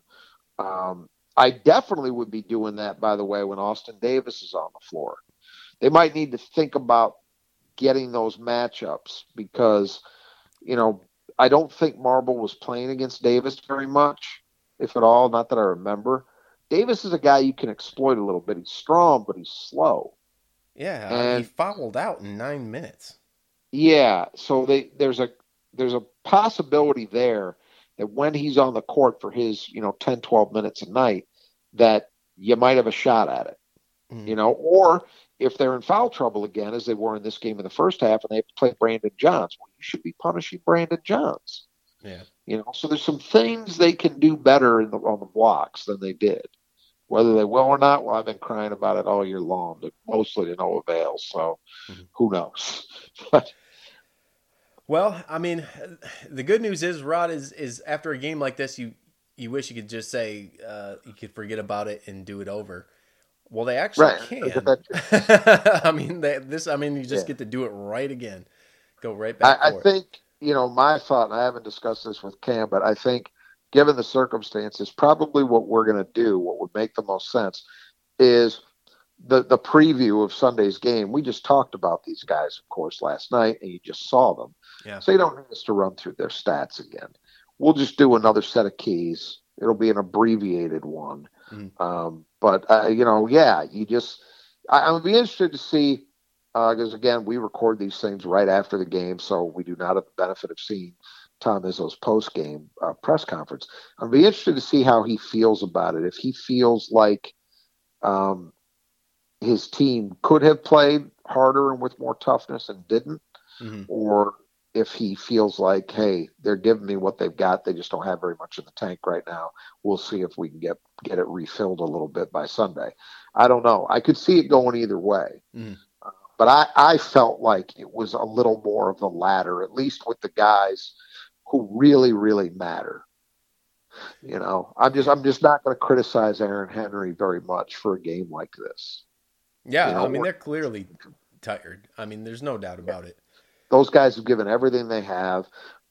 Speaker 3: Um, I definitely would be doing that, by the way, when Austin Davis is on the floor. They might need to think about getting those matchups because, you know, I don't think Marble was playing against Davis very much, if at all. Not that I remember. Davis is a guy you can exploit a little bit. He's strong, but he's slow.
Speaker 2: Yeah,
Speaker 3: And-
Speaker 2: he fouled out in nine minutes.
Speaker 3: Yeah, so they there's a there's a possibility there that when he's on the court for his, you know, 10 12 minutes a night that you might have a shot at it.
Speaker 2: Mhm.
Speaker 3: You know, or if they're in foul trouble again as they were in this game in the first half and they have to play Brandon Johns, well, you should be punishing Brandon Johns.
Speaker 2: Yeah.
Speaker 3: You know, so there's some things they can do better in the, on the blocks than they did. Whether they will or not, well, I've been crying about it all year long, but mostly to no avail. So
Speaker 2: Mhm.
Speaker 3: who knows? but
Speaker 2: Well, I mean, the good news is Rod is is after a game like this, you you wish you could just say uh, you could forget about it and do it over. Well, they actually
Speaker 3: Right.
Speaker 2: can. I mean, they, this. I mean, you just
Speaker 3: Yeah.
Speaker 2: get to do it right again. Go right back.
Speaker 3: I, I think, you know, my thought, and I haven't discussed this with Cam, but I think given the circumstances, probably what we're going to do, what would make the most sense, is the the preview of Sunday's game. We just talked about these guys, of course, last night, and you just saw them.
Speaker 2: Yeah.
Speaker 3: So you don't need us to run through their stats again. We'll just do another set of keys. It'll be an abbreviated one.
Speaker 2: Mhm.
Speaker 3: Um, but uh, you know, yeah, you just I, I would be interested to see because again, we record these things right after the game, so we do not have the benefit of seeing Tom Izzo's post game uh, press conference. I'd be interested to see how he feels about it. If he feels like um, his team could have played harder and with more toughness and didn't,
Speaker 2: Mhm.
Speaker 3: or if he feels like, hey, they're giving me what they've got, they just don't have very much in the tank right now. We'll see if we can get get it refilled a little bit by Sunday. I don't know. I could see it going either way.
Speaker 2: Mhm.
Speaker 3: Uh, but I, I felt like it was a little more of the latter, at least with the guys who really, really matter. You know, I'm just I'm just not going to criticize Aaron Henry very much for a game like this.
Speaker 2: Yeah,
Speaker 3: you know,
Speaker 2: I mean, they're clearly tired. I mean, there's no doubt about it.
Speaker 3: Those guys have given everything they have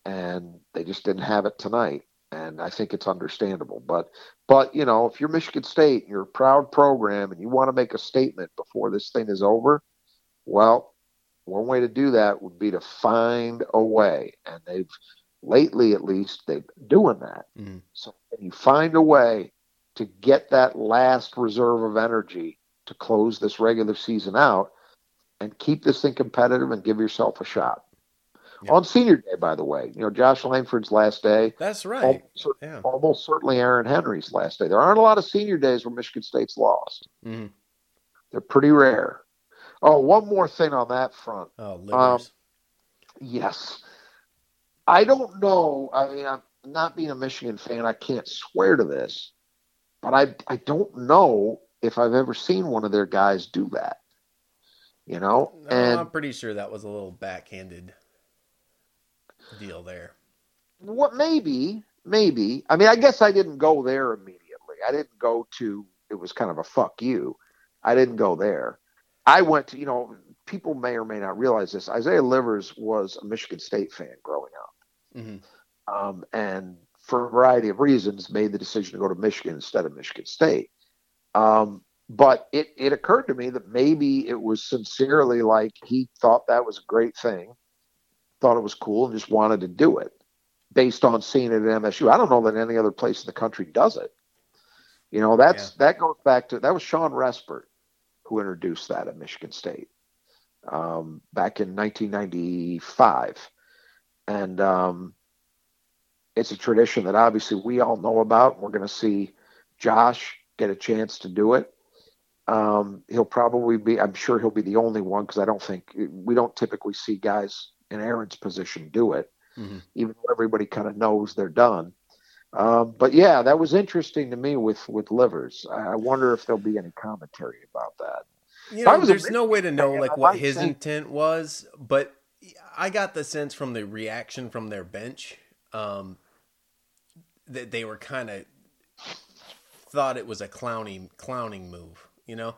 Speaker 3: and they just didn't have it tonight and i think it's understandable. But but you know if you're michigan state and you're a proud program and you want to make a statement before this thing is over well one way to do that would be to find a way. And they've lately at least they've been doing that.
Speaker 2: Mhm.
Speaker 3: so can you find a way to get that last reserve of energy to close this regular season out and keep this thing competitive and give yourself a shot.
Speaker 2: Yeah.
Speaker 3: On senior day, by the way, you know, Josh Langford's last day,
Speaker 2: That's right.
Speaker 3: almost,
Speaker 2: Yeah.
Speaker 3: almost certainly Aaron Henry's last day. There aren't a lot of senior days where Michigan State's lost.
Speaker 2: Mhm.
Speaker 3: They're pretty rare. Oh, one more thing on that front.
Speaker 2: Oh, livers.
Speaker 3: Yes. I don't know. I mean, I'm not being a Michigan fan, I can't swear to this, but I I don't know if I've ever seen one of their guys do that. You know?
Speaker 2: No,
Speaker 3: and
Speaker 2: I'm pretty sure that was a little backhanded deal there.
Speaker 3: what maybe, maybe. I mean, I guess I didn't go there immediately. I didn't go to it was kind of a fuck you. I didn't go there. I went to, you know, people may or may not realize this. Isaiah Livers was a Michigan State fan growing up,
Speaker 2: Mm-hmm.
Speaker 3: um, and for a variety of reasons, made the decision to go to Michigan instead of Michigan State. Um, but it, it occurred to me that maybe it was sincerely like he thought that was a great thing, thought it was cool, and just wanted to do it based on seeing it at MSU. I don't know that any other place in the country does it. You know, that's that goes back to that was Shawn Respert who introduced that at Michigan State um, back in 1995, and um, it's a tradition that obviously we all know about. We're going to see Josh get a chance to do it. Um, he'll probably be, I'm sure he'll be the only one because I don't think we don't typically see guys in Aaron's position do it,
Speaker 2: Mm-hmm.
Speaker 3: even though everybody kind of knows they're done. Um, but yeah, that was interesting to me with with livers. I wonder if there'll be any commentary about that.
Speaker 2: You know,
Speaker 3: a
Speaker 2: there's no way to know like what his intent was, but I got the sense from the reaction from their bench um, that they were kind of thought it was a clowning clowning move. You know,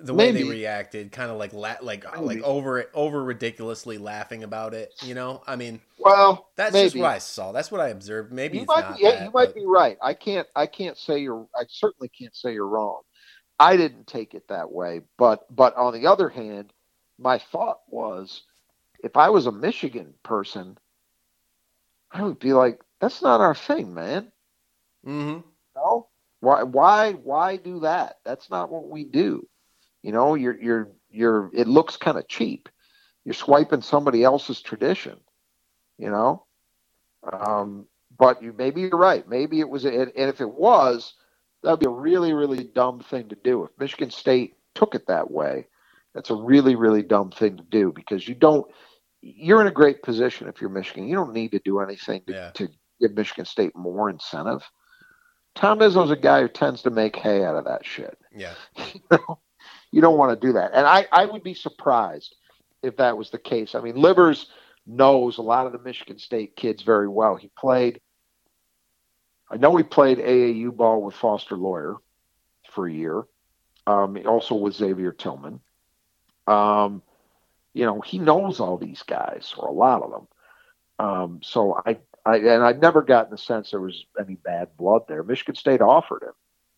Speaker 2: the way they reacted, kind of like la- like like
Speaker 3: Maybe.
Speaker 2: over over ridiculously laughing about it. You know, I mean,
Speaker 3: Well,
Speaker 2: that's
Speaker 3: maybe.
Speaker 2: just what I saw. That's what I observed. Maybe
Speaker 3: you might be, yeah,
Speaker 2: that,
Speaker 3: you might
Speaker 2: but-
Speaker 3: be right. I can't I can't say you're I certainly can't say you're wrong. I didn't take it that way, but but on the other hand, my thought was if I was a Michigan person, I would be like, that's not our thing, man.
Speaker 2: Mhm.
Speaker 3: No, why why why do that? That's not what we do. You know, you're you're you're. It looks kind of cheap. You're swiping somebody else's tradition. You know, um, but you maybe you're right. Maybe it was, and and if it was, that'd be a really really dumb thing to do. If Michigan State took it that way, that's a really really dumb thing to do because you don't. You're in a great position if you're Michigan. You don't need to do anything to,
Speaker 2: Yeah.
Speaker 3: to give Michigan State more incentive. Tom Izzo's a guy who tends to make hay out of that shit.
Speaker 2: Yeah.
Speaker 3: You, know? you don't want to do that. And I, I would be surprised if that was the case. I mean, Livers knows a lot of the Michigan State kids very well. He played, I know he played AAU ball with Foster Loyer for a year, um, also with Xavier Tillman. Um, you know, he knows all these guys, or a lot of them. Um, so I, I, and I've never gotten the sense there was any bad blood there. Michigan State offered him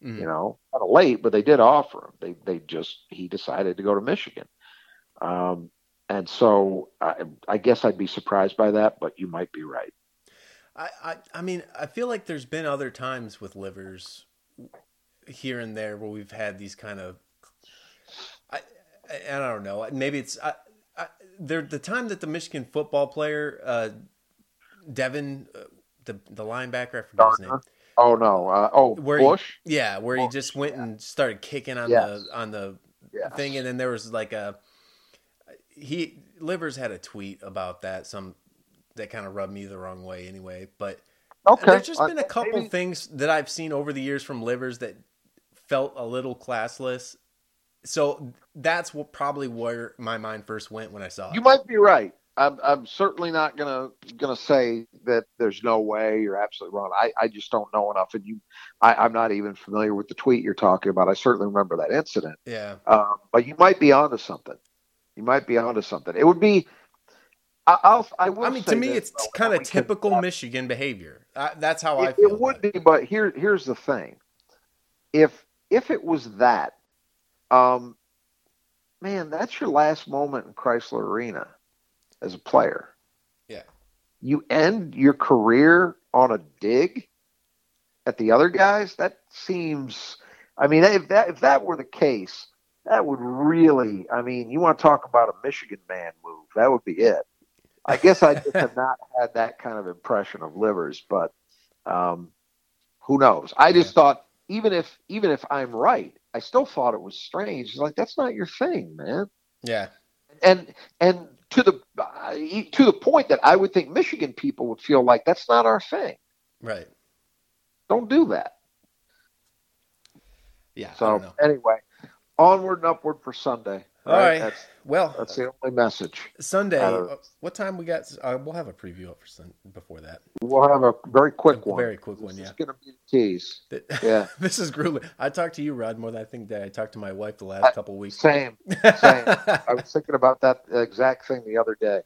Speaker 2: Mhm.
Speaker 3: you know, kind of late, but they did offer him. They they just he decided to go to Michigan, um, and so I, I guess I'd be surprised by that, but you might be right.
Speaker 2: I, I I mean I feel like there's been other times with livers here and there where we've had these kind of I I, I don't know maybe it's I, I, there the time that the Michigan football player uh, Devin uh, the the linebacker I forget his name
Speaker 3: Oh no! Uh, oh,
Speaker 2: Where he-
Speaker 3: Bush.
Speaker 2: yeah where he just went and started kicking on
Speaker 3: Yes.
Speaker 2: the on the
Speaker 3: Yes.
Speaker 2: thing and then there was like a he livers had a tweet about that some that kind of rubbed me the wrong way anyway but
Speaker 3: Okay.
Speaker 2: there's just
Speaker 3: Uh,
Speaker 2: been a couple
Speaker 3: maybe-
Speaker 2: things that I've seen over the years from livers that felt a little classless. So that's what probably where my mind first went when I saw it.
Speaker 3: You might be right. I'm I'm certainly not gonna gonna say that there's no way you're absolutely wrong. I, I just don't know enough, and you, I, I'm not even familiar with the tweet you're talking about. I certainly remember that incident.
Speaker 2: yeah,
Speaker 3: Um, but you might be onto something. You might be onto something. It would be. I, I'll. I will.
Speaker 2: I mean,
Speaker 3: say
Speaker 2: to me,
Speaker 3: this,
Speaker 2: it's kind of
Speaker 3: we can-
Speaker 2: typical Michigan behavior. Uh, that's how I
Speaker 3: It,
Speaker 2: feel.
Speaker 3: it would be, but here, here's the thing. If if it was that, um, man, that's your last moment in Crisler Arena as a player.
Speaker 2: Yeah.
Speaker 3: You end your career on a dig at the other guys. That seems. I mean, if that if that were the case, that would really. I mean, you want to talk about a Michigan man move? That would be it. I guess I just have not had that kind of impression of livers, but um, who knows? I just thought even if even if I'm right, I still thought it was strange. Like that's not your thing, man.
Speaker 2: Yeah,
Speaker 3: And and to the uh, to the point that I would think Michigan people would feel like that's not our thing.
Speaker 2: right.
Speaker 3: Don't do that.
Speaker 2: Yeah. I
Speaker 3: So anyway, onward and upward for Sunday.
Speaker 2: All right.
Speaker 3: That's,
Speaker 2: Well,
Speaker 3: that's the only message.
Speaker 2: Sunday.
Speaker 3: Uh,
Speaker 2: what time we got? Uh, we'll have a preview up for sun before that.
Speaker 3: We'll have a very quick
Speaker 2: A
Speaker 3: one.
Speaker 2: very quick one,
Speaker 3: This
Speaker 2: yeah.
Speaker 3: is going to be the tease.
Speaker 2: That-
Speaker 3: Yeah.
Speaker 2: this is grueling. I talked to you, Rod, more than I think that I talked to my wife the last couple weeks.
Speaker 3: Same. Same. I was thinking about that exact thing the other day.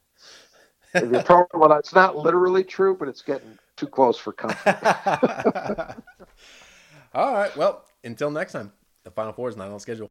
Speaker 3: If you're talking about it's not literally true, but it's getting too close for comfort.
Speaker 2: All right. Well, until next time, the Final Four is not on schedule.